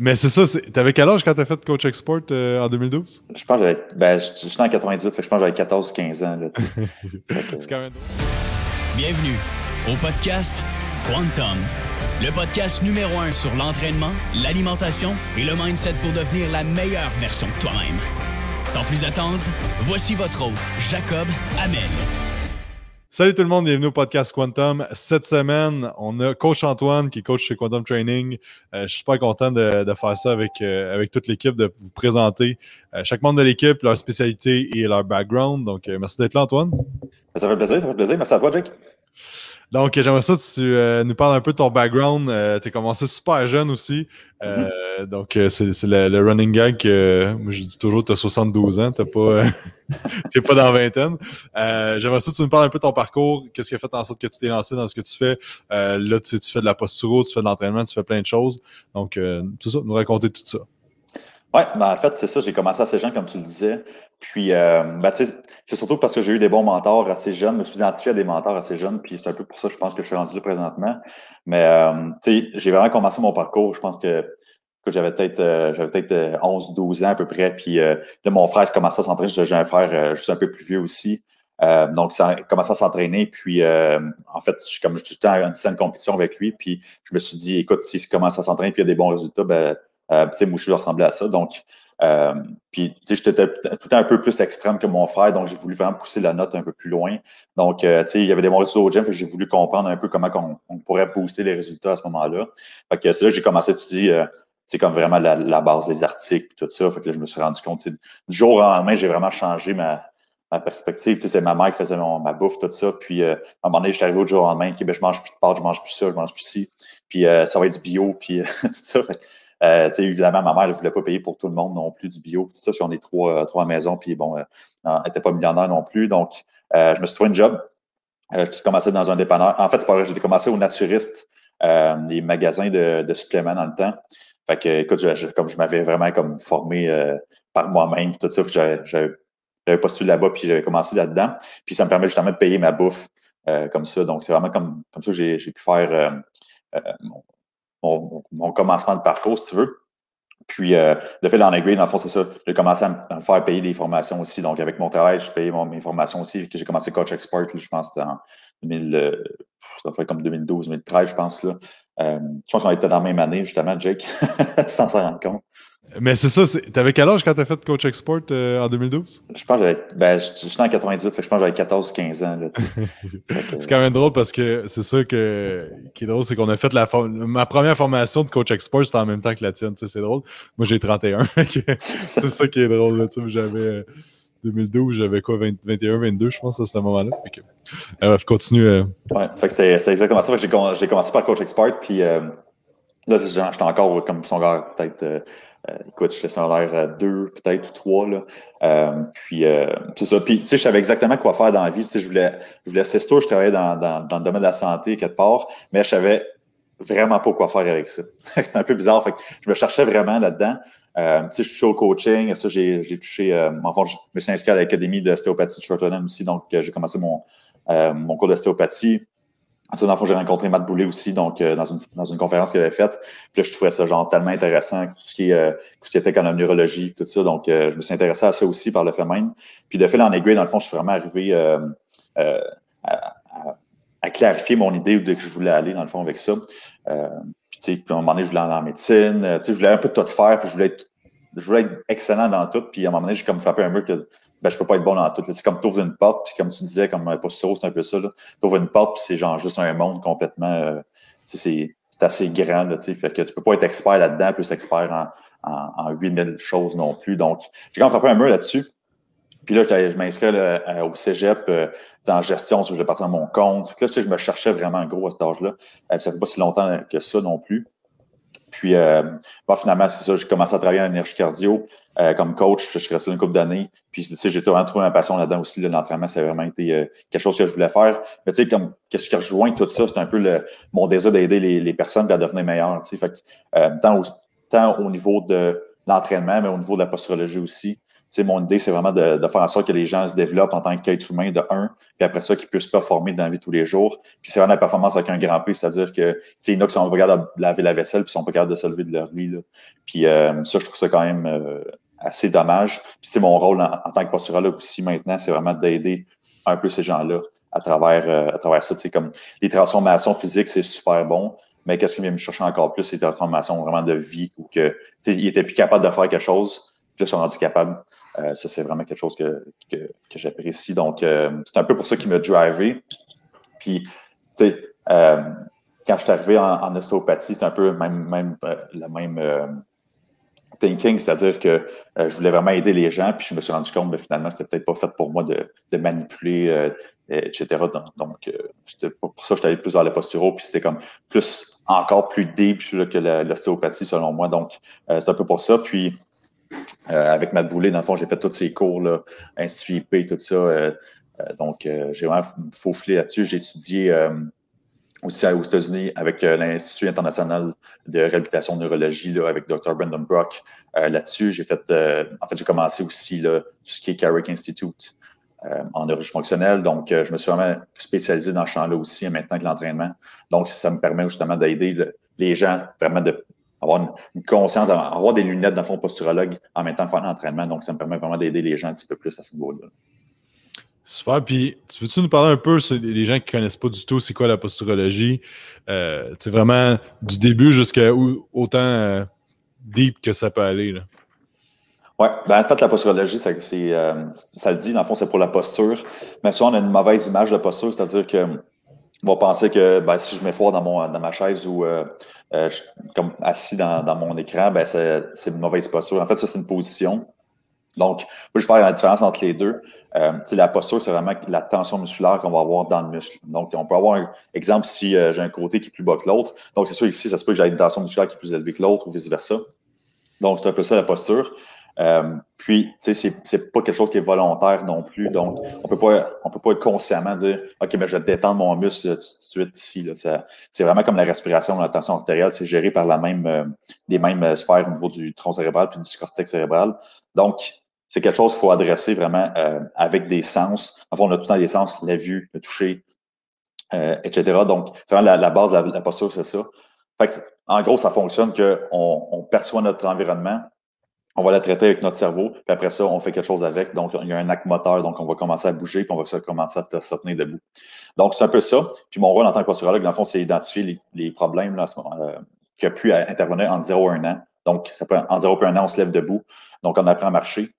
Mais c'est ça, t'avais quel âge quand t'as fait Coach Export euh, en 2012? Je pense que j'avais. Ben, je, suis en 98, fait que je pense que j'avais 14 ou 15 ans. Là, c'est quand même Bienvenue au podcast Quantum. Le podcast numéro un sur l'entraînement, l'alimentation et le mindset pour devenir la meilleure version de toi-même. Sans plus attendre, voici votre hôte, Jacob Amel. Salut tout le monde, bienvenue au podcast Quantum. Cette semaine, on a coach Antoine qui est coach chez Quantum Training. Euh, je suis super content de, faire ça avec, euh, avec toute l'équipe, de vous présenter euh, chaque membre de l'équipe, leur spécialité et leur background. Donc, merci d'être là, Antoine. Ça fait plaisir, ça fait plaisir. Merci à toi, Jake. Donc, j'aimerais ça que tu euh, nous parles un peu de ton background. Euh, tu as commencé super jeune aussi. Euh, mm-hmm. Donc, c'est le, running gag que moi, je dis toujours, tu as 72 ans, tu n'es pas, pas dans la vingtaine. j'aimerais ça que tu nous parles un peu de ton parcours. Qu'est-ce qui a fait en sorte que tu t'es lancé dans ce que tu fais? là, tu, tu fais de la posture, tu fais de l'entraînement, tu fais plein de choses. Donc, tout ça, nous raconter tout ça. Oui, ben en fait, c'est ça. J'ai commencé assez jeune, comme tu le disais. Puis, euh, ben, c'est surtout parce que j'ai eu des bons mentors assez jeunes. Je me suis identifié à des mentors assez jeunes. Puis, c'est un peu pour ça que je pense que je suis rendu là présentement. Mais, euh, tu sais, j'ai vraiment commencé mon parcours. Je pense que, que j'avais peut-être euh, j'avais peut-être 11, 12 ans à peu près. Puis, là, mon frère, commencé à s'entraîner. J'ai un frère juste un peu plus vieux aussi. donc, ça commencé à s'entraîner. Puis, en fait, je, comme j'étais en une compétition avec lui. Puis, je me suis dit, écoute, s'il commence à s'entraîner puis il y a des bons résultats, ben, euh, tu sais, moi, je ressemblais à ça. Donc, euh, puis, tu sais, j'étais tout un peu plus extrême que mon frère, donc j'ai voulu vraiment pousser la note un peu plus loin. Donc, euh, tu sais, il y avait des bons résultats au gym, fait que j'ai voulu comprendre un peu comment on, pourrait booster les résultats à ce moment-là. Fait que c'est là que j'ai commencé à étudier, c'est comme vraiment la, base des articles tout ça. Fait que là, je me suis rendu compte, du jour au lendemain, j'ai vraiment changé ma, perspective. Tu sais, c'est ma mère qui faisait ma bouffe, tout ça. Puis, à un moment donné, je suis arrivé au jour au lendemain, ben, je mange plus de pâtes, je mange plus ça, je mange plus ci. Puis, ça va être du bio, puis tout ça. Fait euh, évidemment, ma mère ne voulait pas payer pour tout le monde non plus du bio. Tout ça, si on est trois, euh, trois maisons, puis bon, euh, elle n'était pas millionnaire non plus. Donc, euh, je me suis trouvé une job. j'ai commencé dans un dépanneur. En fait, c'est pas vrai, j'ai commencé au naturiste, des magasins de, de, suppléments dans le temps. Fait que, écoute, comme je m'avais vraiment comme formé par moi-même, tout ça, j'avais postulé là-bas, puis j'avais commencé là-dedans. Puis ça me permet justement de payer ma bouffe comme ça. Donc, c'est vraiment comme, comme ça que j'ai pu faire mon, commencement de parcours, si tu veux. Puis, euh, le fait d'en aiguille, dans le fond, c'est ça. J'ai commencé à me faire payer des formations aussi. Donc, avec mon travail, j'ai payé mes formations aussi. J'ai commencé Coach Expert, je pense, en 2000, euh, ça fait comme 2012, 2013, je pense. Là. Euh, je pense qu'on était dans la même année, justement, Jake, sans s'en rendre compte. Mais c'est ça, t'avais quel âge quand t'as fait Coach Export euh, en 2012? Je pense que j'avais, ben, je, suis en 98, fait je pense que j'avais 14 ou 15 ans. c'est quand même drôle parce que c'est ça que, qui est drôle, c'est qu'on a fait la ma première formation de Coach Export, c'était en même temps que la tienne, c'est drôle. Moi, j'ai 31, c'est ça qui est drôle, j'avais... 2012, j'avais quoi, 21, 22, je pense, à ce moment-là. Euh, continue. Euh. Ouais, fait que c'est, exactement ça. j'ai, commencé par Coach Expert, puis euh, là, j'étais encore comme son gars, peut-être euh, écoute, j'étais l'air 2, peut-être, ou 3. Là. Puis, c'est ça. Puis, tu sais, je savais exactement quoi faire dans la vie. Tu sais, je voulais, je voulais c'est je travaillais dans, dans, dans, le domaine de la santé, quelque part, mais je savais vraiment pas quoi faire avec ça. C'était un peu bizarre. Fait que je me cherchais vraiment là-dedans. Euh, tu sais, je suis au coaching. Ça, j'ai, touché. Euh, enfin, je me suis inscrit à l'académie d'ostéopathie de Shortenham aussi. Donc, j'ai commencé mon, mon cours d'ostéopathie. Ça, dans le fond, j'ai rencontré Matt Boulet aussi, donc euh, dans, une, dans une conférence qu'il avait faite. Puis là, je trouvais ça genre tellement intéressant, tout ce qui, euh, tout ce qui était comme la neurologie, tout ça. Donc, euh, je me suis intéressé à ça aussi par le fait même. Puis de fil en aiguille, dans le fond, je suis vraiment arrivé à, à, clarifier mon idée de je voulais aller, dans le fond, avec ça. puis, tu sais, à un moment donné, je voulais aller en médecine. Tu sais, je voulais un peu tout faire, puis je voulais être, excellent dans tout. Puis à un moment donné, j'ai comme frappé un mur que ben, je peux pas être bon dans tout. C'est comme tu ouvres une porte, puis comme tu disais, comme un posture, c'est un peu ça. Tu ouvres une porte, puis c'est genre juste un monde complètement. Euh, c'est assez grand, là, fait que tu peux pas être expert là-dedans, plus expert en, en, en 8000 choses non plus. Donc, j'ai quand même frappé un mur là-dessus. Puis là, je m'inscris euh, au cégep euh, en gestion, je vais partir à mon compte. Puis là, je me cherchais vraiment gros à cet âge-là. Euh, ça fait pas si longtemps que ça non plus. Puis, euh, finalement, c'est ça, j'ai commencé à travailler en énergie cardio euh, comme coach. Je suis resté une couple d'années. Puis, tu sais, j'ai vraiment trouvé ma passion là-dedans aussi. L'entraînement, ça a vraiment été euh, quelque chose que je voulais faire. Mais tu sais, comme qu'est-ce qui rejoint tout ça, c'est un peu le, mon désir d'aider les, les, personnes à devenir meilleures. Tu sais, fait que, tant, au, tant au niveau de l'entraînement, mais au niveau de la posturologie aussi. Mon idée, c'est vraiment de, faire en sorte que les gens se développent en tant qu'être humain de un, puis après ça, qu'ils puissent performer dans la vie tous les jours. Puis c'est vraiment la performance avec un grand P, c'est-à-dire que, il y en a qui sont regarde laver la vaisselle, puis sont pas capables de se lever de leur lit. Puis euh, ça, je trouve ça quand même euh, assez dommage. Puis c'est mon rôle en, tant que posturologue aussi maintenant, c'est vraiment d'aider un peu ces gens-là à travers, euh, à travers ça. Comme les transformations physiques, c'est super bon. Mais qu'est-ce qui vient me chercher encore plus, c'est des transformations vraiment de vie ou que il était plus capable de faire quelque chose, ils sont rendus capables. Euh, ça, c'est vraiment quelque chose que, que, j'apprécie. Donc, euh, c'est un peu pour ça qui m'a drivé. Puis, tu sais, euh, quand je suis arrivé en, ostéopathie, c'est un peu même, même la même thinking, c'est-à-dire que je voulais vraiment aider les gens, puis je me suis rendu compte que finalement, c'était peut-être pas fait pour moi de, de manipuler, etc. Donc, c'était pour ça que je suis allé plus vers le posturo, puis c'était comme plus, encore plus deep que l'ostéopathie, selon moi. Donc, c'est un peu pour ça. Puis, euh, avec Matt Boulet, dans le fond, j'ai fait tous ces cours, là, Institut IP, tout ça. Euh, euh, donc, j'ai vraiment faufilé là-dessus. J'ai étudié aussi aux États-Unis avec l'Institut international de réhabilitation de neurologie avec Dr. Brendan Brock. là-dessus, j'ai fait, en fait, j'ai commencé aussi là, tout ce qui est Carrick Institute en neurologie fonctionnelle. Donc, je me suis vraiment spécialisé dans ce champ-là aussi, maintenant que l'entraînement. Donc, ça me permet justement d'aider les gens vraiment de avoir une, conscience, avoir des lunettes dans le fond posturologue en même temps de faire l'entraînement. Donc, ça me permet vraiment d'aider les gens un petit peu plus à ce niveau-là. Super. Puis, tu veux-tu nous parler un peu sur les gens qui ne connaissent pas du tout c'est quoi la posturologie? Euh, c'est vraiment du début jusqu'à autant euh, deep que ça peut aller. Là. Oui, ben, en fait, la posturologie, ça, euh, ça le dit, dans le fond, c'est pour la posture. Mais souvent, on a une mauvaise image de posture, c'est-à-dire que va penser que ben, si je m'effoire dans, mon, dans ma chaise ou euh, euh, assis dans, dans, mon écran, ben, c'est une mauvaise posture. En fait, ça, c'est une position. Donc, moi, je vais faire la différence entre les deux. Euh, la posture, c'est vraiment la tension musculaire qu'on va avoir dans le muscle. Donc, on peut avoir un exemple si euh, j'ai un côté qui est plus bas que l'autre. Donc, c'est sûr ici, ça se peut que j'ai une tension musculaire qui est plus élevée que l'autre ou vice-versa. Donc, c'est un peu ça la posture. Euh, puis, tu sais, c'est pas quelque chose qui est volontaire non plus. Donc, on peut pas, on peut pas consciemment dire, OK, mais je vais détendre mon muscle tout de suite ici. C'est vraiment comme la respiration, la tension artérielle, c'est géré par la même, euh, les mêmes euh, sphères au niveau du tronc cérébral puis du cortex cérébral. Donc, c'est quelque chose qu'il faut adresser vraiment avec des sens. Enfin, on a tout le temps des sens, la vue, le toucher, etc. Donc, c'est vraiment la, base de la, posture, c'est ça. Fait en gros, ça fonctionne qu'on on perçoit notre environnement, on va la traiter avec notre cerveau, puis après ça, on fait quelque chose avec. Donc, il y a un acte moteur, donc on va commencer à bouger, puis on va commencer à se tenir debout. Donc, c'est un peu ça. Puis mon rôle en tant que posturologue, dans le fond, c'est identifier les, problèmes là, à ce euh, qui a pu intervenir en 0 à 1 an. Donc, ça peut, en 0 à 1 an, on se lève debout. Donc, on apprend à marcher.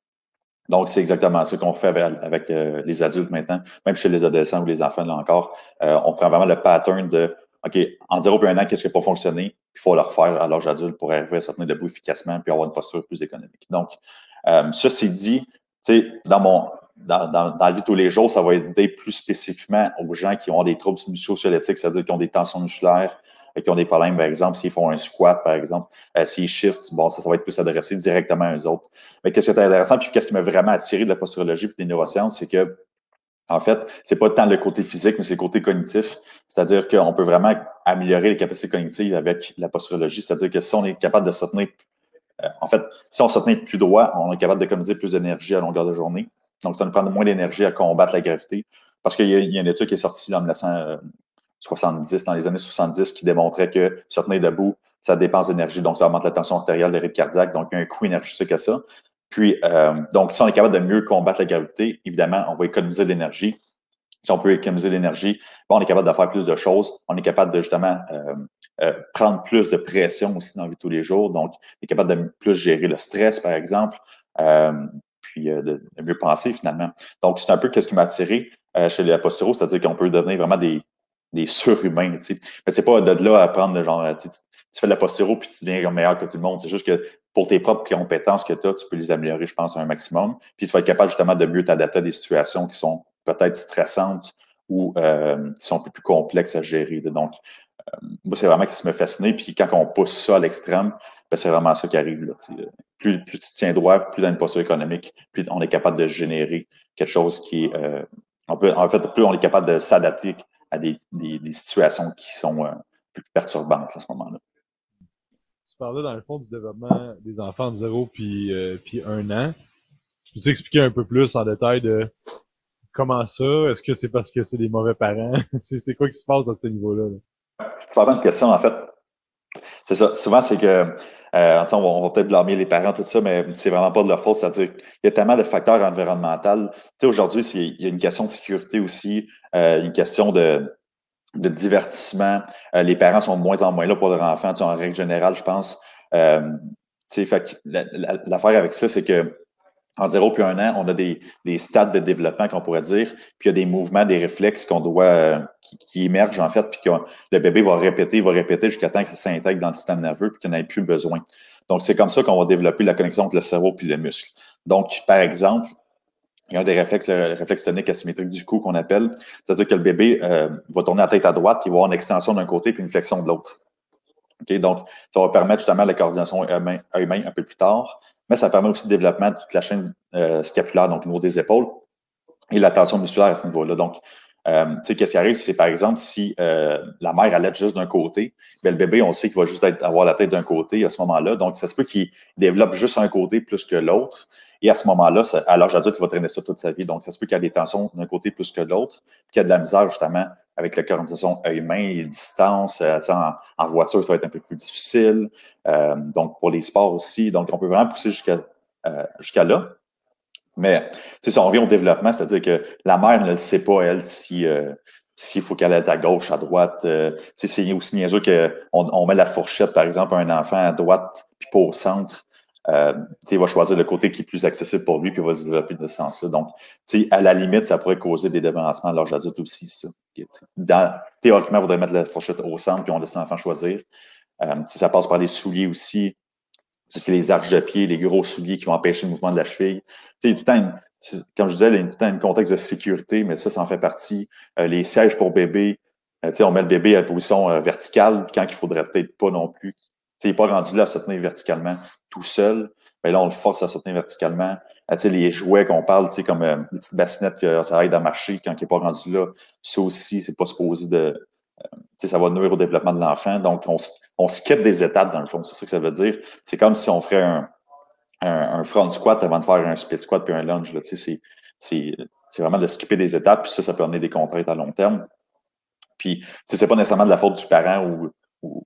Donc, c'est exactement ce qu'on fait avec, euh, les adultes maintenant, même chez les adolescents ou les enfants, là encore. Euh, on prend vraiment le pattern de OK, en 0 et 1 an, qu'est-ce qui n'a pas fonctionné? Il faut le refaire à l'âge adulte pour arriver à se tenir debout efficacement puis avoir une posture plus économique. Donc, euh, ceci dit, dans mon dans, dans, la vie de tous les jours, ça va aider plus spécifiquement aux gens qui ont des troubles musculo-squelettiques, c'est-à-dire qui ont des tensions musculaires, qui ont des problèmes, par exemple, s'ils font un squat, par exemple, euh, s'ils shift, bon, ça, ça va être plus adressé directement à eux autres. Mais qu'est-ce qui est intéressant, puis qu'est-ce qui m'a vraiment attiré de la posturologie et des neurosciences, c'est que en fait, c'est pas tant le côté physique, mais c'est le côté cognitif. C'est-à-dire qu'on peut vraiment améliorer les capacités cognitives avec la posturologie. C'est-à-dire que si on est capable de se tenir, euh, en fait, si on se tenait plus droit, on est capable de communiser plus d'énergie à longueur de journée. Donc, ça nous prend moins d'énergie à combattre la gravité. Parce qu'il y, a une étude qui est sortie en 1970, dans les années 70, qui démontrait que se tenir debout, ça dépense d'énergie. Donc, ça augmente la tension artérielle, les rythmes cardiaques. Donc, il y a un coût énergétique à ça. Puis, euh, donc, si on est capable de mieux combattre la gravité, évidemment, on va économiser de l'énergie. Si on peut économiser de l'énergie, on est capable de faire plus de choses. On est capable de justement euh, euh, prendre plus de pression aussi dans la vie de tous les jours. Donc, on est capable de plus gérer le stress, par exemple, puis de, mieux penser finalement. Donc, c'est un peu ce qui m'a attiré chez les aposturo, c'est-à-dire qu'on peut devenir vraiment des, des surhumains, tu sais. Mais c'est pas de là à prendre, genre, tu, fais de la puis tu deviens meilleur que tout le monde. C'est juste que pour tes propres compétences que tu as, tu peux les améliorer, je pense, à un maximum. Puis tu vas être capable justement de mieux t'adapter à des situations qui sont peut-être stressantes ou euh, qui sont plus complexes à gérer. Donc, euh, moi, c'est vraiment ce qui me fasciné. Puis quand on pousse ça à l'extrême, ben, c'est vraiment ça qui arrive. Plus, tu tiens droit, plus tu as une posture économique, plus on est capable de générer quelque chose qui est. Euh, en fait, plus on est capable de s'adapter à des, situations qui sont plus perturbantes à ce moment-là. Tu parlais dans le fond du développement des enfants de 0 puis, euh, puis 1 an. peux expliquer un peu plus en détail de comment ça? Est-ce que c'est parce que c'est des mauvais parents? c'est quoi qui se passe à ce niveau-là? C'est pas une question, en fait. C'est ça. Souvent, c'est que euh, on va, peut-être blâmer les parents, tout ça, mais c'est vraiment pas de leur faute. C'est-à-dire qu'il y a tellement de facteurs environnementaux. Tu sais, aujourd'hui, il y a une question de sécurité aussi, euh, une question de, de divertissement. Euh, les parents sont de moins en moins là pour leur enfant, en règle générale, je pense. Euh, l'affaire avec ça, c'est que en 0 puis un an, on a des, des stades de développement qu'on pourrait dire, puis il y a des mouvements, des réflexes qu'on doit, euh, qui, émergent en fait, puis que le bébé va répéter, va répéter jusqu'à temps que ça s'intègre dans le système nerveux, puis qu'il n'en ait plus besoin. Donc, c'est comme ça qu'on va développer la connexion entre le cerveau puis le muscle. Donc, par exemple, il y a des réflexes, le réflexe tonique asymétrique du cou qu'on appelle. C'est-à-dire que le bébé euh, va tourner la tête à droite, il va avoir une extension d'un côté puis une flexion de l'autre. Donc, ça va permettre justement la coordination humain, humain un peu plus tard mais ça permet aussi le développement de toute la chaîne euh, scapulaire, donc au niveau des épaules, et la tension musculaire à ce niveau-là. Donc, euh, tu sais, qu'est-ce qui arrive, c'est par exemple si la mère allait juste d'un côté, bien, le bébé, on sait qu'il va juste avoir la tête d'un côté à ce moment-là. Donc, ça se peut qu'il développe juste un côté plus que l'autre. Et à ce moment-là, à l'âge adulte, il va traîner ça toute sa vie. Donc, ça se peut qu'il y ait des tensions d'un côté plus que de l'autre, qu'il y a de la misère justement avec la coordination œil-main distance. Euh, en, en, voiture, ça va être un peu plus difficile. Euh, donc, pour les sports aussi. Donc, on peut vraiment pousser jusqu'à euh, là. Mais si on revient au développement, c'est-à-dire que la mère ne sait pas, elle, si s'il faut qu'elle aille à gauche, à droite. c'est aussi niaiseux qu'on on met la fourchette, par exemple, à un enfant à droite, puis pas au centre. Euh, il va choisir le côté qui est plus accessible pour lui, puis il va se développer de ce sens-là. Donc, à la limite, ça pourrait causer des débalancements à l'âge adulte aussi, ça. Dans, théoriquement, on voudrait mettre la fourchette au centre, puis on laisse l'enfant choisir. Euh, ça passe par les souliers aussi, parce que les arches de pied, les gros souliers qui vont empêcher le mouvement de la cheville. Tout le temps, comme je disais, il y a tout le temps un contexte de sécurité, mais ça, ça en fait partie. Euh, les sièges pour bébé, euh, on met le bébé à position euh, verticale, quand il faudrait peut-être pas non plus il n'est pas rendu là à se tenir verticalement tout seul. Mais là, on le force à se tenir verticalement. Ah, les jouets qu'on parle, comme euh, les petites bassinettes que ça aide à marcher quand il n'est pas rendu là, ça aussi, c'est pas supposé de. Euh, ça va nuire au développement de l'enfant. Donc, on, on skip des étapes, dans le fond. C'est ça que ça veut dire. C'est comme si on ferait un, un, front squat avant de faire un split squat puis un lunge. C'est vraiment de skipper des étapes, puis ça, ça peut amener des contraintes à long terme. Puis, c'est pas nécessairement de la faute du parent ou, ou,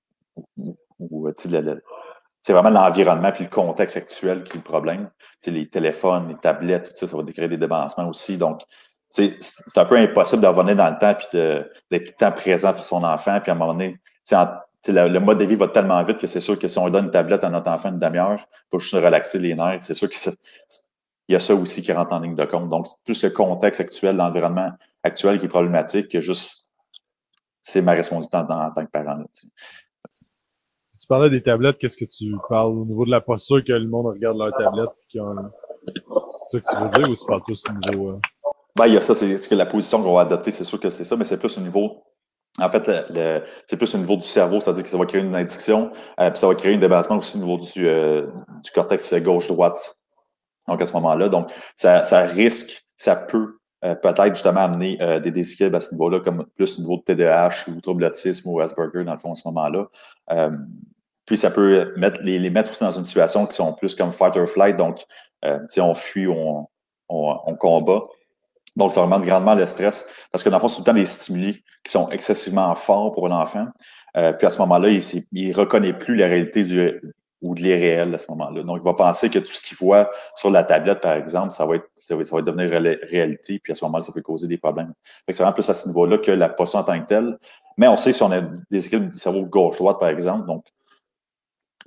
c'est vraiment l'environnement puis le contexte actuel qui est le problème. les téléphones, les tablettes, tout ça, ça va décréter des débalancements aussi. Donc, c'est un peu impossible de revenir dans le temps puis d'être le temps présent pour son enfant. Puis à un moment donné, le, mode de vie va tellement vite que c'est sûr que si on donne une tablette à notre enfant une demi-heure pour juste relaxer les nerfs, c'est sûr qu'il y a ça aussi qui rentre en ligne de compte. Donc, c'est plus le contexte actuel, l'environnement actuel qui est problématique que juste c'est ma responsabilité en, tant que parent. Là, tu parlais des tablettes, qu'est-ce que tu parles au niveau de la posture que le monde regarde leur tablette C'est ça que tu veux dire ou tu parles plus au niveau. Euh? Ben, il y a ça, c'est que la position qu'on va adopter, c'est sûr que c'est ça, mais c'est plus au niveau. En fait, c'est plus au niveau du cerveau, c'est-à-dire que ça va créer une addiction, euh, puis ça va créer un débalancement aussi au niveau du, euh, du cortex gauche-droite. Donc, à ce moment-là, donc, ça, ça risque, ça peut peut-être justement amener des déséquilibres à ce niveau-là, comme plus au niveau de TDAH ou trouble d'autisme ou Asperger, dans le fond, à ce moment-là. Puis ça peut mettre, les, mettre aussi dans une situation qui sont plus comme fight or flight, donc euh, on fuit on, on, combat. Donc, ça augmente grandement le stress parce que dans le fond, c'est tout le temps des stimuli qui sont excessivement forts pour l'enfant. Euh, puis à ce moment-là, il ne reconnaît plus la réalité du, ou de l'irréel à ce moment-là. Donc, il va penser que tout ce qu'il voit sur la tablette, par exemple, ça va être, ça va, devenir réalité, puis à ce moment-là, ça peut causer des problèmes. c'est vraiment plus à ce niveau-là que la posture en tant que telle. Mais on sait si on a des équilibres du cerveau gauche-droite, par exemple, donc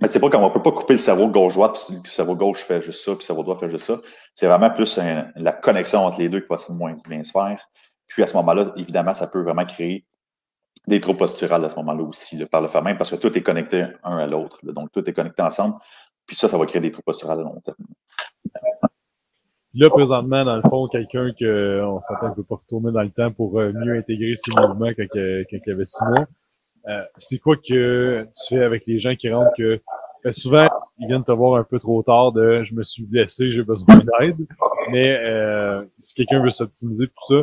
mais c'est pas comme on peut pas couper le cerveau gauche-droite, puis le cerveau gauche fait juste ça, puis le cerveau droit fait juste ça. C'est vraiment plus la connexion entre les deux qui va se moins bien se faire. Puis à ce moment-là, évidemment, ça peut vraiment créer des troubles posturales à ce moment-là aussi, par le fait parce que tout est connecté un à l'autre. Donc, tout est connecté ensemble. Puis ça, ça va créer des troubles posturales à long terme. Là, présentement, dans le fond, quelqu'un qu'on s'entend ne peut pas retourner dans le temps pour euh, mieux intégrer ses mouvements quand, il avait six mois. Euh, c'est quoi que tu fais avec les gens qui rentrent que ben, souvent ils viennent te voir un peu trop tard de je me suis blessé, j'ai besoin d'aide. Mais euh, si quelqu'un veut s'optimiser pour ça,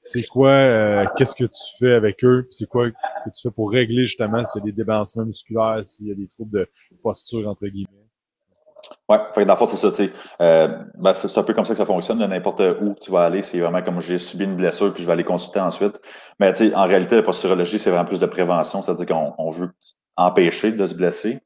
c'est quoi, euh, qu'est-ce que tu fais avec eux? C'est quoi que tu fais pour régler justement s'il y a des débalancements musculaires, s'il y a des troubles de posture entre guillemets? Oui, dans le fond, c'est ça. Euh, ben, c'est un peu comme ça que ça fonctionne. N'importe où tu vas aller, c'est vraiment comme j'ai subi une blessure, puis je vais aller consulter ensuite. Mais en réalité, la posturologie, c'est vraiment plus de prévention, c'est-à-dire qu'on veut empêcher de se blesser.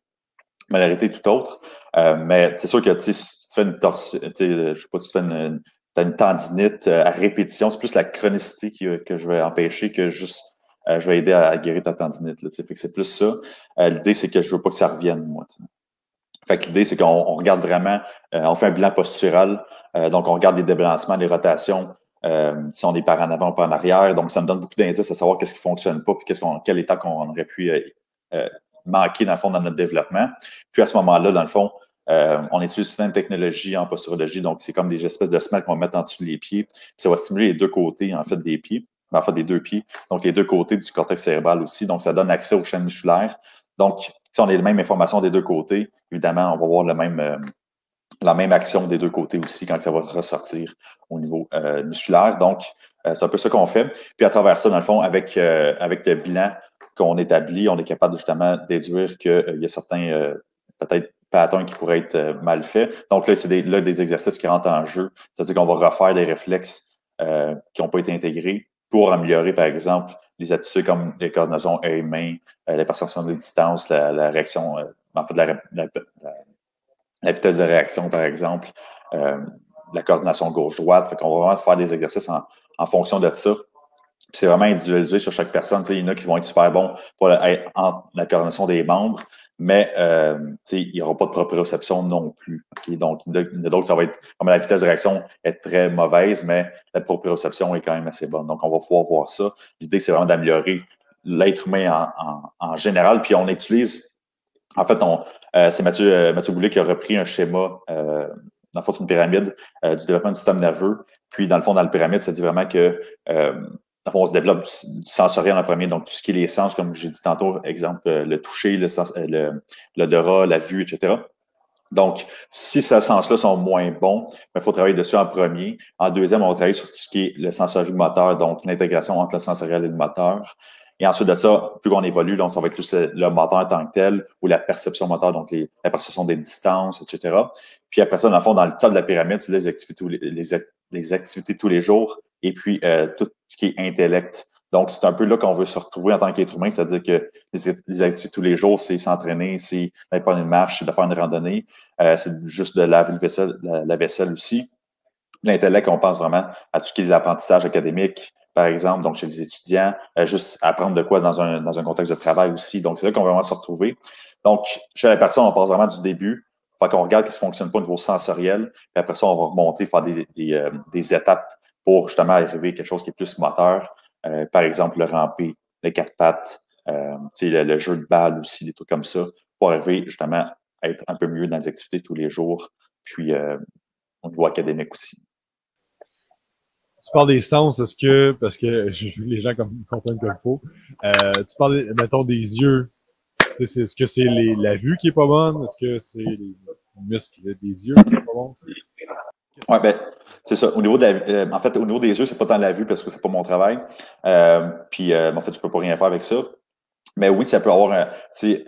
Mais la réalité est tout autre. Euh, mais c'est sûr que si tu fais une torsion, je sais pas, tu fais une, as une tendinite euh, à répétition, c'est plus la chronicité que je vais empêcher que juste je vais aider à, guérir ta tendinite. C'est plus ça. L'idée, c'est que je veux pas que ça revienne, moi. Fait que l'idée, c'est qu'on regarde vraiment, euh, on fait un bilan postural. Euh, donc, on regarde les débalancements, les rotations, euh, si on est par en avant ou par en arrière. Donc, ça me donne beaucoup d'indices à savoir qu'est-ce qui fonctionne pas, puis qu'est-ce qu'on, quel état qu'on aurait pu manquer, dans le fond, dans notre développement. Puis à ce moment-là, dans le fond, on utilise plein de technologies en posturologie. Donc, c'est comme des espèces de semelles qu'on va mettre en dessous des pieds. Puis ça va stimuler les deux côtés, en fait, des pieds. Ben, en fait, des deux pieds. Donc, les deux côtés du cortex cérébral aussi. Donc, ça donne accès aux chaînes musculaires. Donc, si on a les mêmes informations des deux côtés, évidemment, on va voir euh, la même action des deux côtés aussi quand ça va ressortir au niveau euh, musculaire. Donc, euh, c'est un peu ça qu'on fait. Puis à travers ça, dans le fond, avec, avec le bilan qu'on établit, on est capable de justement déduire qu'il y a certains peut-être patterns qui pourraient être mal faits. Donc là, c'est des, là, des exercices qui rentrent en jeu. C'est-à-dire qu'on va refaire des réflexes qui n'ont pas été intégrés pour améliorer, par exemple, les attitudes comme les coordinations œil-main, euh, la perception de distance, la, réaction, euh, en fait, la, vitesse de réaction, par exemple, euh, la coordination gauche-droite. Fait qu'on va vraiment faire des exercices en, fonction de ça. C'est vraiment individualisé sur chaque personne. il y en a qui vont être super bons pour la coordination des membres, mais euh, il n'y aura pas de proprioception non plus. Donc, donc, ça va être, comme la vitesse de réaction est très mauvaise, mais la proprioception est quand même assez bonne. Donc, on va pouvoir voir ça. L'idée, c'est vraiment d'améliorer l'être humain en, général. Puis on utilise, en fait, on, euh, c'est Mathieu, euh, Mathieu Boulet qui a repris un schéma, euh, dans le pyramide du développement du système nerveux. Puis, dans le fond, dans la pyramide, ça dit vraiment que on se développe du, sensoriel en premier, donc tout ce qui est les sens, comme j'ai dit tantôt, exemple, euh, le toucher, le sens, euh, l'odorat, la vue, etc. Donc, si ces sens-là sont moins bons, il ben, faut travailler dessus en premier. En deuxième, on va travailler sur tout ce qui est le sensori-moteur, donc l'intégration entre le sensoriel et le moteur. Et ensuite de ça, plus on évolue, donc ça va être plus le, moteur en tant que tel ou la perception moteur, donc la perception des distances, etc. Puis après ça, dans le fond, dans le tas de la pyramide, c'est les activités, les, les, activités tous les jours et puis euh, tout ce qui est intellect. Donc, c'est un peu là qu'on veut se retrouver en tant qu'être humain, c'est-à-dire que les, activités tous les jours, c'est s'entraîner, c'est d'aller prendre une marche, c'est de faire une randonnée, euh, c'est juste de laver le vaisselle, la, vaisselle aussi. L'intellect, on pense vraiment à tout ce qui est les apprentissages académiques, par exemple, donc chez les étudiants, euh, juste apprendre de quoi dans un, dans un contexte de travail aussi. Donc, c'est là qu'on va vraiment se retrouver. Donc, chez la personne, on passe vraiment du début. Fait qu'on regarde ce qui ne fonctionne pas au niveau sensoriel. Puis après ça, on va remonter, faire des, des, euh, des étapes pour justement arriver à quelque chose qui est plus moteur. Euh, par exemple, le ramper, les quatre pattes, euh, le, le, jeu de balle aussi, des trucs comme ça, pour arriver justement à être un peu mieux dans les activités tous les jours, puis euh, au niveau académique aussi. Tu parles des sens, est-ce que, parce que les gens comprennent comme il faut, euh, tu parles, mettons, des yeux. Est-ce que c'est la vue qui est pas bonne? Est-ce que c'est les muscles des yeux qui sont pas bons? Oui, ben, c'est ça. Au niveau euh, en fait, au niveau des yeux, c'est pas tant la vue parce que c'est pas mon travail. Euh, puis, euh, en fait, tu peux pas rien faire avec ça. Mais oui, ça peut avoir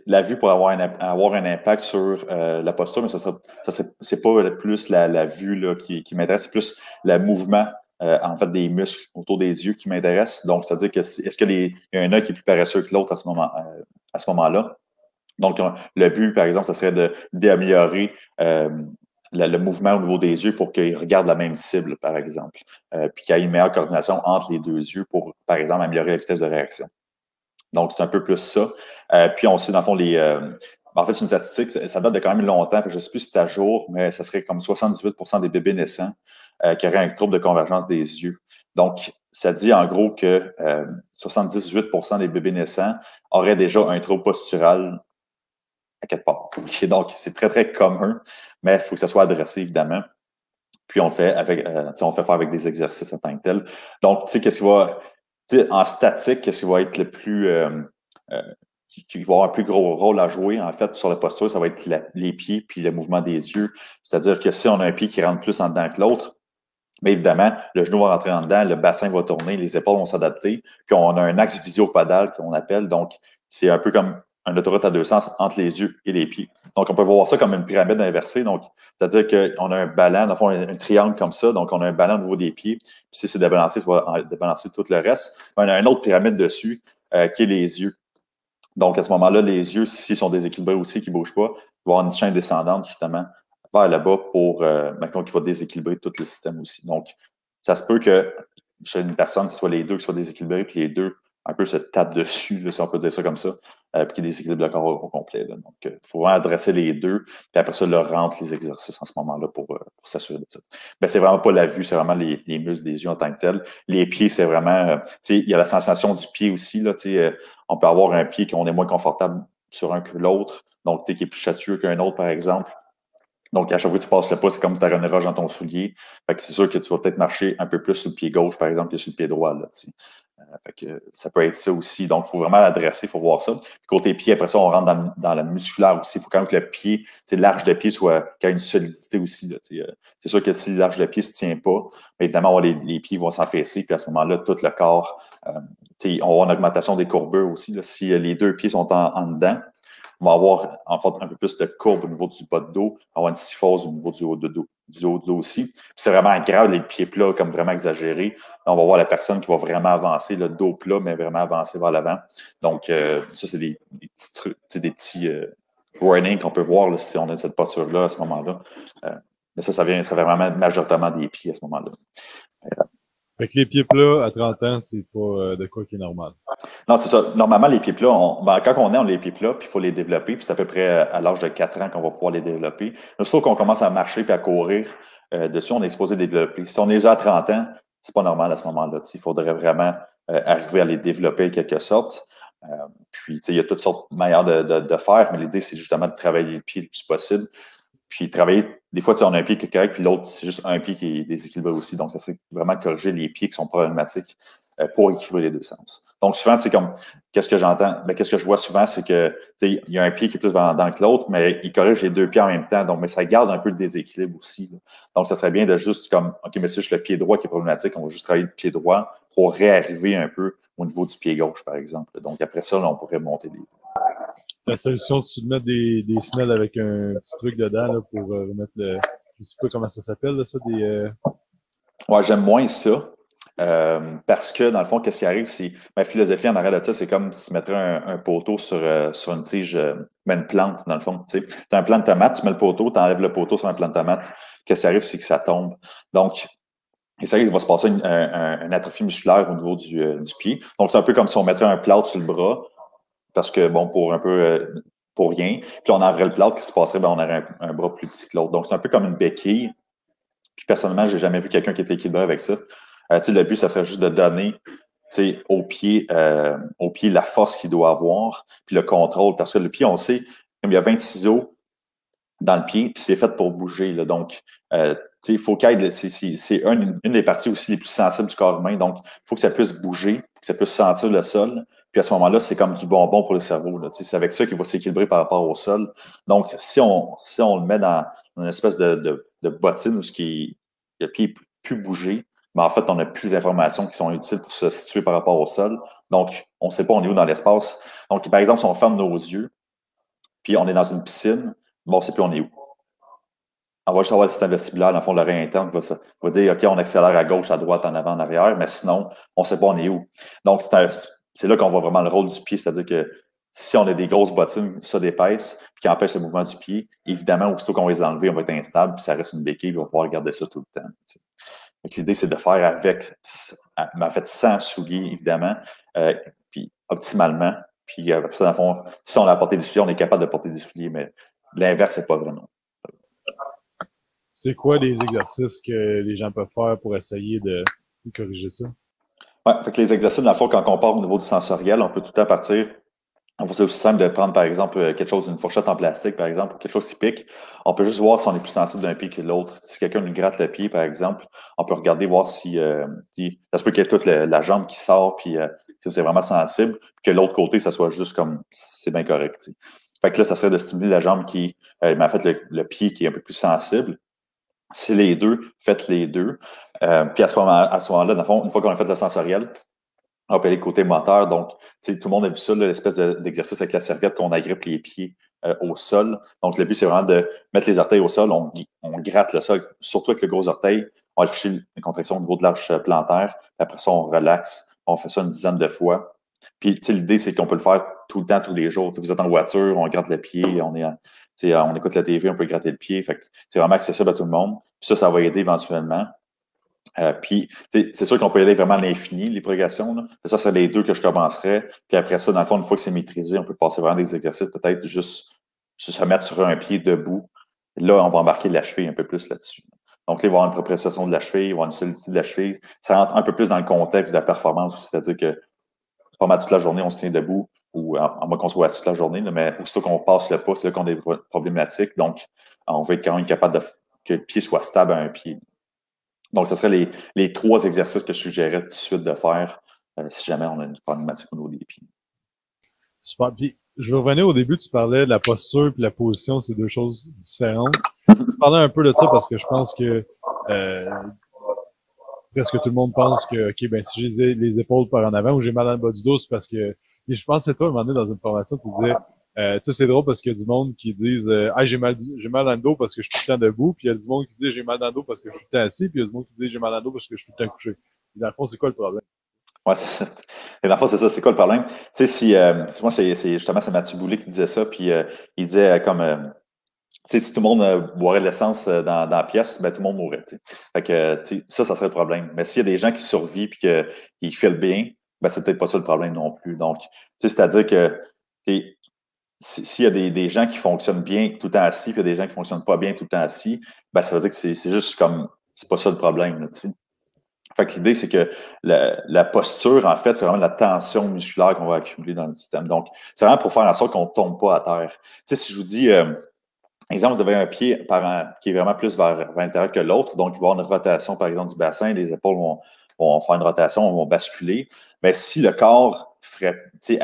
la vue pour avoir un, avoir un impact sur la posture, mais ça sera, ça c'est pas plus la, la vue là, qui, m'intéresse, c'est plus le mouvement en fait des muscles autour des yeux qui m'intéresse. Donc, c'est-à-dire que est-ce que les, y a un œil qui est plus paresseux que l'autre à ce moment à ce moment-là? Donc, le but, par exemple, ce serait d'améliorer le, mouvement au niveau des yeux pour qu'ils regardent la même cible, par exemple. Euh, puis qu'il y ait une meilleure coordination entre les deux yeux pour, par exemple, améliorer la vitesse de réaction. Donc, c'est un peu plus ça. Euh, puis on sait, dans le fond, les. Euh, en fait, c'est une statistique, ça date de quand même longtemps, je ne sais plus si c'est à jour, mais ça serait comme 78% des bébés naissants qui auraient un trouble de convergence des yeux. Donc, ça dit en gros que 78% des bébés naissants auraient déjà un trouble postural donc, c'est très, très commun, mais il faut que ça soit adressé, évidemment. Puis on fait avec, euh, on fait faire avec des exercices en tant que tel. Donc, tu sais, qu'est-ce qui va, en statique, qu'est-ce qui va être le plus, euh, euh, qui, va avoir un plus gros rôle à jouer, en fait, sur la posture, ça va être les pieds puis le mouvement des yeux. C'est-à-dire que si on a un pied qui rentre plus en dedans que l'autre, mais évidemment, le genou va rentrer en dedans, le bassin va tourner, les épaules vont s'adapter, puis on a un axe visio-padal qu'on appelle. Donc, c'est un peu comme un autoroute à deux sens entre les yeux et les pieds. Donc, on peut voir ça comme une pyramide inversée. Donc, c'est-à-dire qu'on a un ballon, dans fond, un, triangle comme ça. Donc, on a un ballon au niveau des pieds. Puis, si c'est débalancé, ça va débalancer tout le reste. On a une autre pyramide dessus euh, qui est les yeux. Donc, à ce moment-là, les yeux, s'ils sont déséquilibrés aussi, qui ne bougent pas, y avoir une chaîne descendante, justement, vers là-bas pour, euh, maintenant, qui va déséquilibrer tout le système aussi. Donc, ça se peut que chez une personne, ce soit les deux qui soient déséquilibrés, puis les deux un peu se tape dessus, si on peut dire ça comme ça, euh, puis qui déséquilibre le corps au, complet. Donc, il euh, faut vraiment adresser les deux, puis après ça, leur rentre les exercices en ce moment-là pour, euh, pour s'assurer de ça. Ben, c'est vraiment pas la vue, c'est vraiment les, les, muscles des yeux en tant que tel. Les pieds, c'est vraiment, euh, tu sais, il y a la sensation du pied aussi, là, tu sais, on peut avoir un pied qu'on est moins confortable sur un que l'autre, donc, tu sais, qui est plus chatueux qu'un autre, par exemple. Donc, à chaque fois que tu passes le pas, c'est comme si tu avais une roche dans ton soulier. Fait que c'est sûr que tu vas peut-être marcher un peu plus sur le pied gauche, par exemple, que sur le pied droit. Là, euh, ça peut être ça aussi. Donc, il faut vraiment l'adresser, il faut voir ça. côté pied, après ça, on rentre dans, la musculaire aussi. Il faut quand même que le pied, l'arche de pied soit ait une solidité aussi. Euh, c'est sûr que si l'arche de pied ne se tient pas, évidemment, les, les, pieds vont s'affaisser, puis à ce moment-là, tout le corps, euh, on avoir une augmentation des courbures aussi. Si les deux pieds sont en dedans, on va avoir en fait un peu plus de courbe au niveau du bas de dos, on va avoir une syphose au niveau du haut de dos, du haut de dos aussi. C'est vraiment grave, les pieds plats, comme vraiment exagéré. on va voir la personne qui va vraiment avancer, le dos plat, mais vraiment avancer vers l'avant. Donc, euh, ça, c'est des, petits trucs, des petits euh, warnings qu'on peut voir là, si on a cette posture-là à ce moment-là. Euh, mais ça, ça vient, ça vient vraiment majoritairement des pieds à ce moment-là. Fait que les pieds plats à 30 ans, c'est pas euh, de quoi qui est normal. Non, c'est ça. Normalement, les pieds plats, ben, quand on est, on les pieds plats, puis il faut les développer, puis c'est à peu près à l'âge de 4 ans qu'on va pouvoir les développer. Sauf qu'on commence à marcher puis à courir euh, dessus, on est exposé à les développer. Si on est à 30 ans, c'est pas normal à ce moment-là. Il faudrait vraiment euh, arriver à les développer en quelque sorte. puis, il y a toutes sortes de manières de, de, de faire, mais l'idée, c'est justement de travailler le pied le plus possible. Puis travailler, des fois, on a un pied qui est correct, puis l'autre, c'est juste un pied qui est déséquilibré aussi. Donc, ça serait vraiment corriger les pieds qui sont problématiques euh, pour équilibrer les deux sens. Donc, souvent, c'est comme, qu'est-ce que j'entends? Ben, qu'est-ce que je vois souvent, c'est que, il y a un pied qui est plus dans, que l'autre, mais il corrige les deux pieds en même temps. Donc, mais ça garde un peu le déséquilibre aussi. Donc, ça serait bien de juste comme, OK, mais c'est juste le pied droit qui est problématique, on va juste travailler le pied droit pour réarriver un peu au niveau du pied gauche, par exemple. Donc, après ça, on pourrait monter les, la solution, c'est de mettre des, des semelles avec un petit truc dedans là, pour euh, remettre le. Je sais pas comment ça s'appelle, ça, des. Euh... Ouais, j'aime moins ça. Euh, parce que, dans le fond, qu'est-ce qui arrive, c'est ma philosophie en arrière de ça, c'est comme si tu mettrais un, poteau sur, euh, sur une tige, mais une plante, dans le fond. Tu as un plant de tomate, tu mets le poteau, tu enlèves le poteau sur un plant de tomate. Qu'est-ce qui arrive, c'est que ça tombe. Donc, et ça, il va se passer une, un, atrophie musculaire au niveau du, du pied. Donc, c'est un peu comme si on mettrait un plâtre sur le bras, parce que, bon, pour un peu, euh, pour rien. Puis on enlèverait le plâtre, qui se passerait? Ben, on aurait un, bras plus petit que l'autre. Donc, c'est un peu comme une béquille. Puis personnellement, j'ai jamais vu quelqu'un qui était équilibré avec ça. Euh, le but, ça serait juste de donner au pied, euh, au pied la force qu'il doit avoir, puis le contrôle. Parce que le pied, on sait, il y a 26 os dans le pied, puis c'est fait pour bouger. Là. Donc, euh, il faut qu'il c'est une, une, des parties aussi les plus sensibles du corps humain. Donc, il faut que ça puisse bouger, que ça puisse sentir le sol. Puis à ce moment-là, c'est comme du bonbon pour le cerveau. C'est avec ça qu'il va s'équilibrer par rapport au sol. Donc, si on, si on le met dans, une espèce de, de, bottine où ce qui, le pied plus bouger, mais en fait, on a plus d'informations qui sont utiles pour se situer par rapport au sol. Donc, on ne sait pas on est où dans l'espace. Donc, par exemple, si on ferme nos yeux, puis on est dans une piscine, bon, on ne sait plus on est où. On va juste avoir le système vestibulaire, dans le fond, l'oreille interne va, va dire, OK, on accélère à gauche, à droite, en avant, en arrière, mais sinon, on ne sait pas on est où. Donc, c'est c'est là qu'on voit vraiment le rôle du pied, c'est-à-dire que si on a des grosses bottines, ça d'épaisse, puis qui empêchent le mouvement du pied, évidemment, aussitôt qu'on va les enlever, on va être instable, puis ça reste une béquille, on va pouvoir garder ça tout le temps. L'idée, c'est de faire avec, en fait, sans souliers, évidemment, euh, puis optimalement. Puis euh, ça, dans le fond, si on a porté des souliers, on est capable de porter des souliers, mais l'inverse, c'est pas vraiment. C'est quoi les exercices que les gens peuvent faire pour essayer de corriger ça? Oui, fait les exercices, dans le fond, quand on part au niveau du sensoriel, on peut tout à partir. C'est aussi simple de prendre, par exemple, euh, quelque chose, une fourchette en plastique, par exemple, ou quelque chose qui pique. On peut juste voir si on est plus sensible d'un pied que l'autre. Si quelqu'un nous gratte le pied, par exemple, on peut regarder, voir si, euh, ça se peut qu'il y ait toute la, jambe qui sort, puis euh, c'est vraiment sensible, puis que l'autre côté, ça soit juste comme, c'est bien correct. Fait que là, ça serait de stimuler la jambe qui, euh, mais en fait, le, pied qui est un peu plus sensible. Si les deux, faites les deux. Euh, puis à ce moment-là, dans le fond, une fois qu'on a fait le sensoriel, on peut aller côté moteur. Donc, tout le monde a vu ça, l'espèce d'exercice avec la serviette qu'on agrippe les pieds euh, au sol. Donc, le but, c'est vraiment de mettre les orteils au sol. On, gratte le sol, surtout avec le gros orteil. On va une contraction au niveau de l'arche plantaire. après ça, on relaxe. On fait ça une dizaine de fois. Puis, l'idée, c'est qu'on peut le faire tout le temps, tous les jours. vous êtes en voiture, on gratte le pied, on est on écoute la TV, on peut gratter le pied. Fait c'est vraiment accessible à tout le monde. Puis ça, ça va aider éventuellement. Euh, puis, c'est sûr qu'on peut y aller vraiment à l'infini, les progressions. Ça, c'est les deux que je commencerai. Puis après ça, dans le fond, une fois que c'est maîtrisé, on peut passer vraiment des exercices, peut-être juste, se mettre sur un pied debout. Là, on va embarquer la cheville un peu plus là-dessus. Donc, là, il va y avoir une proprioception de la cheville, il va y avoir une solidité de la cheville. Ça rentre un peu plus dans le contexte de la performance, c'est-à-dire que pendant toute la journée, on se tient debout, ou en, moins qu'on soit assis toute la journée, mais aussitôt qu'on passe le pas, c'est là qu'on a des problématiques. Donc, on va être quand même capable de que le pied soit stable à un pied. Donc, ce seraient les, trois exercices que je suggérais tout de suite de faire euh, si jamais on a une problématique au niveau des pieds. Super. Puis, je vais revenir au début, tu parlais de la posture et la position, c'est deux choses différentes. Je parlais un peu de ça parce que je pense que euh, presque tout le monde pense que, OK, ben si j'ai les épaules par en avant ou j'ai mal dans le bas du dos, c'est parce que. je pense que toi, un moment donné, dans une formation, tu disais euh, tu sais, c'est drôle parce qu'il y a du monde qui disent euh, Ah, j'ai mal j'ai mal dans le dos parce que je suis tout le temps debout, puis il y a du monde qui dit j'ai mal dans le dos parce que je suis tout le temps assis, puis il y a du monde qui dit j'ai mal dans le dos parce que je suis tout le temps couché. Et dans le fond, c'est quoi le problème? Ouais, c'est ça. Et dans le fond, c'est ça, c'est quoi le problème? Tu sais, si euh, moi, c'est justement c'est Mathieu Boulay qui disait ça, puis il disait comme si tout le monde boirait de l'essence dans, dans, la pièce, ben tout le monde mourrait. sais. Fait que ça, ça serait le problème. Mais s'il y a des gens qui survivent et qui filent bien, ben c'est peut-être pas ça le problème non plus. Donc, c'est-à-dire que s'il y a des, gens qui fonctionnent bien tout le temps assis, puis il y a des gens qui ne fonctionnent pas bien tout le temps assis, ben, ça veut dire que c'est juste comme, c'est pas ça le problème, là, Fait que l'idée, c'est que la, posture, en fait, c'est vraiment la tension musculaire qu'on va accumuler dans le système. Donc, c'est vraiment pour faire en sorte qu'on ne tombe pas à terre. Si je vous dis, euh, exemple, vous avez un pied qui est vraiment plus vers, l'intérieur que l'autre, donc il va y avoir une rotation, par exemple, du bassin, les épaules vont, faire une rotation, vont basculer. Mais si le corps ferait, sais,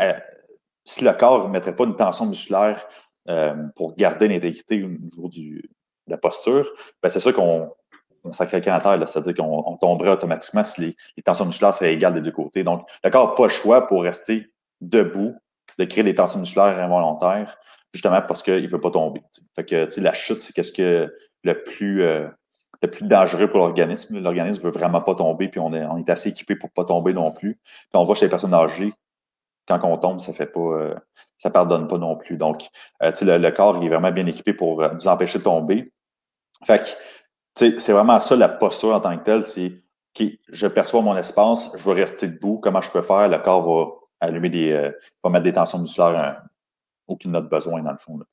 si le corps ne mettrait pas une tension musculaire euh, pour garder l'intégrité au niveau de la posture, ben c'est sûr qu'on on sacrerait en terre, c'est-à-dire qu'on tomberait automatiquement si les, tensions musculaires seraient égales des deux côtés. Donc, le corps n'a pas le choix pour rester debout, de créer des tensions musculaires involontaires, justement parce qu'il ne veut pas tomber. Fait que, la chute, c'est qu'est-ce que le plus, euh, le plus dangereux pour l'organisme. L'organisme veut vraiment pas tomber, puis on est, on est assez équipé pour pas tomber non plus. Puis on voit chez les personnes âgées, quand on tombe, ça fait pas, euh, ça pardonne pas non plus. Donc, euh, le, le, corps il est vraiment bien équipé pour euh, nous empêcher de tomber. Fait que, c'est vraiment ça la posture en tant que telle. C'est, OK, je perçois mon espace, je veux rester debout. Comment je peux faire? Le corps va allumer des, va mettre des tensions musculaires, aucune autre besoin dans le fond. Là,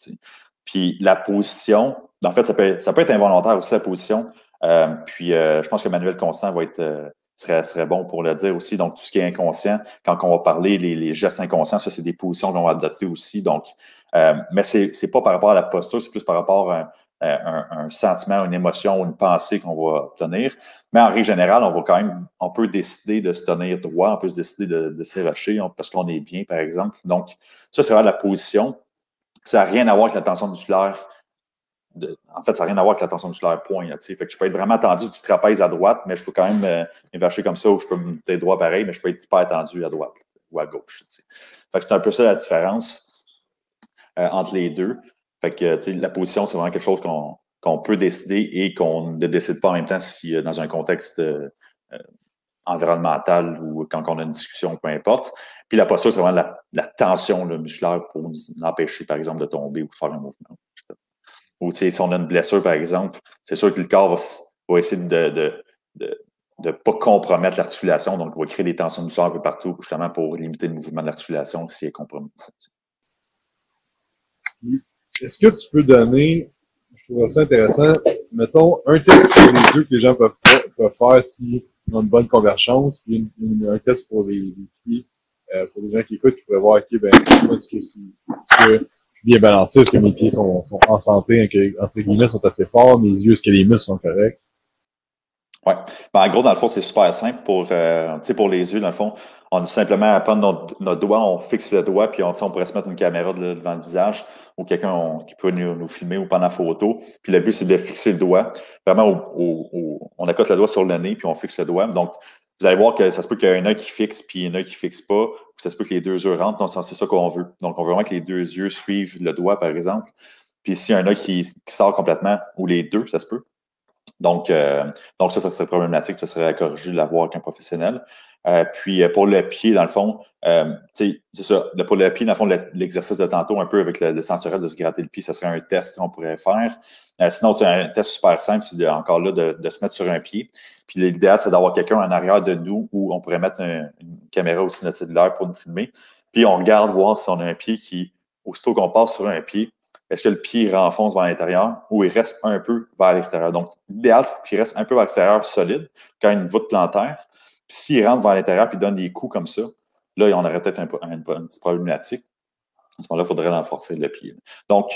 puis la position, en fait, ça peut, ça peut être involontaire aussi la position. puis je pense que Manuel Constant va être serait, serait bon pour le dire aussi. Donc, tout ce qui est inconscient, quand on va parler les, les gestes inconscients, ça, c'est des positions qu'on va adopter aussi. Donc, euh, mais c'est n'est pas par rapport à la posture, c'est plus par rapport à un, un, sentiment, une émotion ou une pensée qu'on va obtenir. Mais en règle générale, on va quand même, on peut décider de se tenir droit, on peut se décider de, s'évacher parce qu'on est bien, par exemple. Donc, ça, c'est la position. Ça n'a rien à voir avec la tension musculaire en fait, ça n'a rien à voir avec la tension musculaire point. fait que je peux être vraiment tendu du trapèze à droite, mais je peux quand même euh, comme ça ou je peux me tenir droit pareil, mais je peux être hyper tendu à droite ou à gauche. C'est un peu ça la différence euh, entre les deux. La position, c'est vraiment quelque chose qu'on peut décider et qu'on ne décide pas en même temps si euh, dans un contexte euh, environnemental ou quand on a une discussion, peu importe. Puis la posture, c'est vraiment la, tension musculaire pour nous empêcher, par exemple, de tomber ou de faire un mouvement. Ou si on a une blessure, par exemple, c'est sûr que le corps va, essayer de ne pas compromettre l'articulation. Donc, il va créer des tensions musculaires un peu partout, justement pour limiter le mouvement de l'articulation s'il est compromis. Est-ce que tu peux donner, je trouve ça intéressant, mettons, un test pour les yeux que les gens peuvent, peuvent faire s'ils ont une bonne convergence, puis un test pour les, pieds, euh, pour les gens qui écoutent, qui pourraient voir, OK, ben, est-ce que, est, est que bien balancé? Est-ce que mes pieds sont, en santé, entre guillemets, sont assez forts? Mes yeux, est-ce que les muscles sont corrects? Oui. Ben, en gros, dans le fond, c'est super simple pour, euh, pour les yeux. Dans le fond, on a simplement à prendre notre, doigt, on fixe le doigt, puis on, on pourrait se mettre une caméra devant le visage ou quelqu'un qui peut nous, filmer ou prendre la photo. Puis le but, c'est de fixer le doigt. Vraiment, on accote le doigt sur le nez, puis on fixe le doigt. Donc, vous allez voir que ça se peut qu'il y ait un œil qui fixe puis un œil qui fixe pas, ou ça se peut que les deux yeux rentrent. Donc, c'est ça qu'on veut. Donc, on veut vraiment que les deux yeux suivent le doigt, par exemple. Puis s'il y a un œil qui, sort complètement, ou les deux, ça se peut. Donc, euh, donc ça, ça serait problématique, ça serait à corriger de l'avoir avec un professionnel. Euh, puis euh, pour le pied, dans le fond, euh, c'est ça. Pour le pied, dans le fond, l'exercice de tantôt, un peu avec le, le de se gratter le pied, ça serait un test qu'on pourrait faire. Euh, sinon, c'est un test super simple, c'est encore là de, de, se mettre sur un pied. Puis l'idéal, c'est d'avoir quelqu'un en arrière de nous où on pourrait mettre un, une caméra aussi notre cellulaire pour nous filmer. Puis on regarde voir si on a un pied qui, aussitôt qu'on passe sur un pied, est-ce que le pied renfonce vers l'intérieur ou il reste un peu vers l'extérieur? Donc, l'idéal, c'est qu'il reste un peu vers l'extérieur solide, quand une voûte plantaire. Puis s'il rentre vers l'intérieur et donne des coups comme ça, là, on aurait peut-être un, un, une petite problématique. À ce moment-là, il faudrait renforcer le pied. Donc,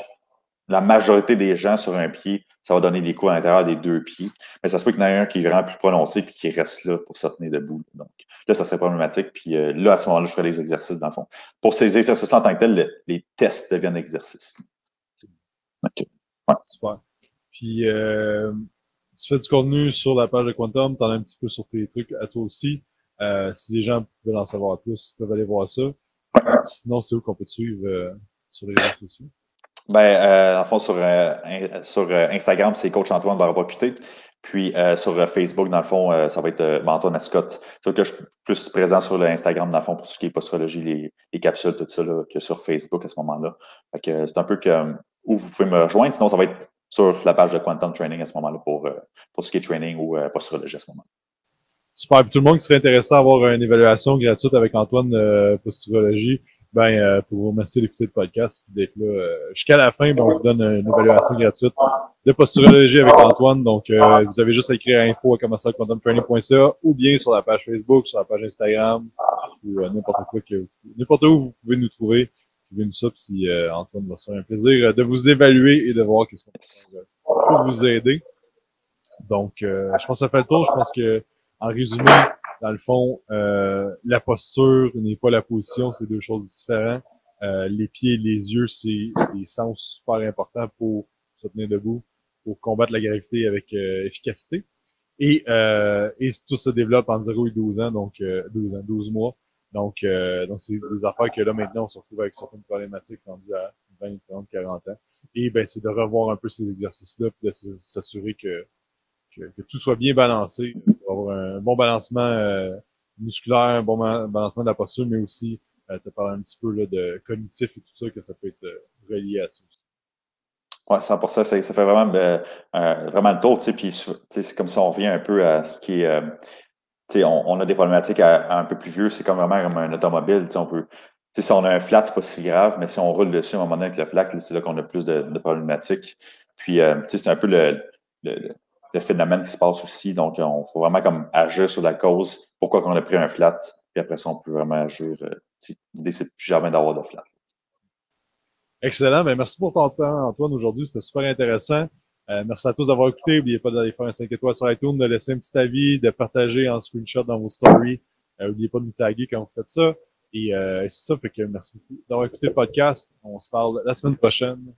la majorité des gens sur un pied, ça va donner des coups à l'intérieur des deux pieds. Mais ça se peut qu'il y en ait un qui est vraiment plus prononcé et qui reste là pour se tenir debout. Donc, là, ça serait problématique. Puis euh, là, à ce moment-là, je ferais des exercices, dans le fond. Pour ces exercices-là, en tant que tel, le, les tests deviennent exercices. OK. Ouais. Super. Puis, euh, tu fais du contenu sur la page de Quantum, tu en as un petit peu sur tes trucs à toi aussi. Euh, si les gens veulent en savoir plus, ils peuvent aller voir ça. Sinon, c'est où qu'on peut te suivre euh, sur les réseaux sociaux? Ben, euh, en fond, sur, euh, sur euh, Instagram, c'est Coach Antoine Barbacuté. Puis euh, sur Facebook, dans le fond, euh, ça va être euh, Antoine Ascott. C'est que je suis plus présent sur l'Instagram, dans le fond, pour ce qui est postrologie, les, les capsules, tout ça, là, que sur Facebook à ce moment-là. c'est un peu que où vous pouvez me rejoindre. Sinon, ça va être sur la page de Quantum Training à ce moment-là pour, pour ce qui est training ou postrologie à ce moment-là. Super. Puis tout le monde qui serait intéressé à avoir une évaluation gratuite avec Antoine euh, posturologie, ben euh, pour vous remercier d'écouter le podcast et d'être là euh, jusqu'à la fin, ben, on vous donne une évaluation gratuite de posturologie avec Antoine. Donc euh, vous avez juste à écrire info à commencer.quantumtraining.ca ou bien sur la page Facebook, sur la page Instagram ou euh, n'importe quoi n'importe où vous pouvez nous trouver. Suivez-nous ça, puis Antoine va se faire un plaisir de vous évaluer et de voir qu'est-ce qu'on peut vous aider. Donc, je pense que ça fait le tour. Je pense que en résumé, dans le fond, euh, la posture n'est pas la position, c'est deux choses différentes. Euh, les pieds et les yeux, c'est des sens super importants pour se tenir debout, pour combattre la gravité avec euh, efficacité. Et, euh, et tout se développe en 0 et 12 ans, donc 12 ans, 12 mois. Donc, donc c'est des affaires que là, maintenant, on se retrouve avec certaines problématiques rendues à 20, 30, 40 ans. Et ben, c'est de revoir un peu ces exercices-là, puis de s'assurer que que, tout soit bien balancé pour avoir un bon balancement euh, musculaire, un bon balancement de la posture, mais aussi euh, te parler un petit peu là, de cognitif et tout ça, que ça peut être euh, relié à ça. Oui, 100 ça, ça fait vraiment, euh, vraiment le tour, tu puis c'est comme ça on revient un peu à ce qui est, euh, tu on, on, a des problématiques un peu plus vieux, c'est comme vraiment comme un automobile, on peut, si on a un flat, c'est pas si grave, mais si on roule dessus à un moment donné avec le flat, c'est là qu'on a plus de, problématiques. Puis, euh, c'est un peu le, phénomène qui se passe aussi. Donc, on faut vraiment comme agir sur la cause. Pourquoi qu'on a pris un flat, puis après ça, on peut vraiment agir. Euh, L'idée, c'est plus jamais d'avoir de flat. Excellent. Ben, merci pour ton temps, Antoine, aujourd'hui. C'était super intéressant. Euh, merci à tous d'avoir écouté. N'oubliez pas d'aller faire un 5 étoiles sur iTunes, de laisser un petit avis, de partager en screenshot dans vos stories. N'oubliez euh, pas de nous taguer quand vous faites ça. Et euh, c'est ça, fait que merci beaucoup d'avoir écouté le podcast. On se parle la semaine prochaine.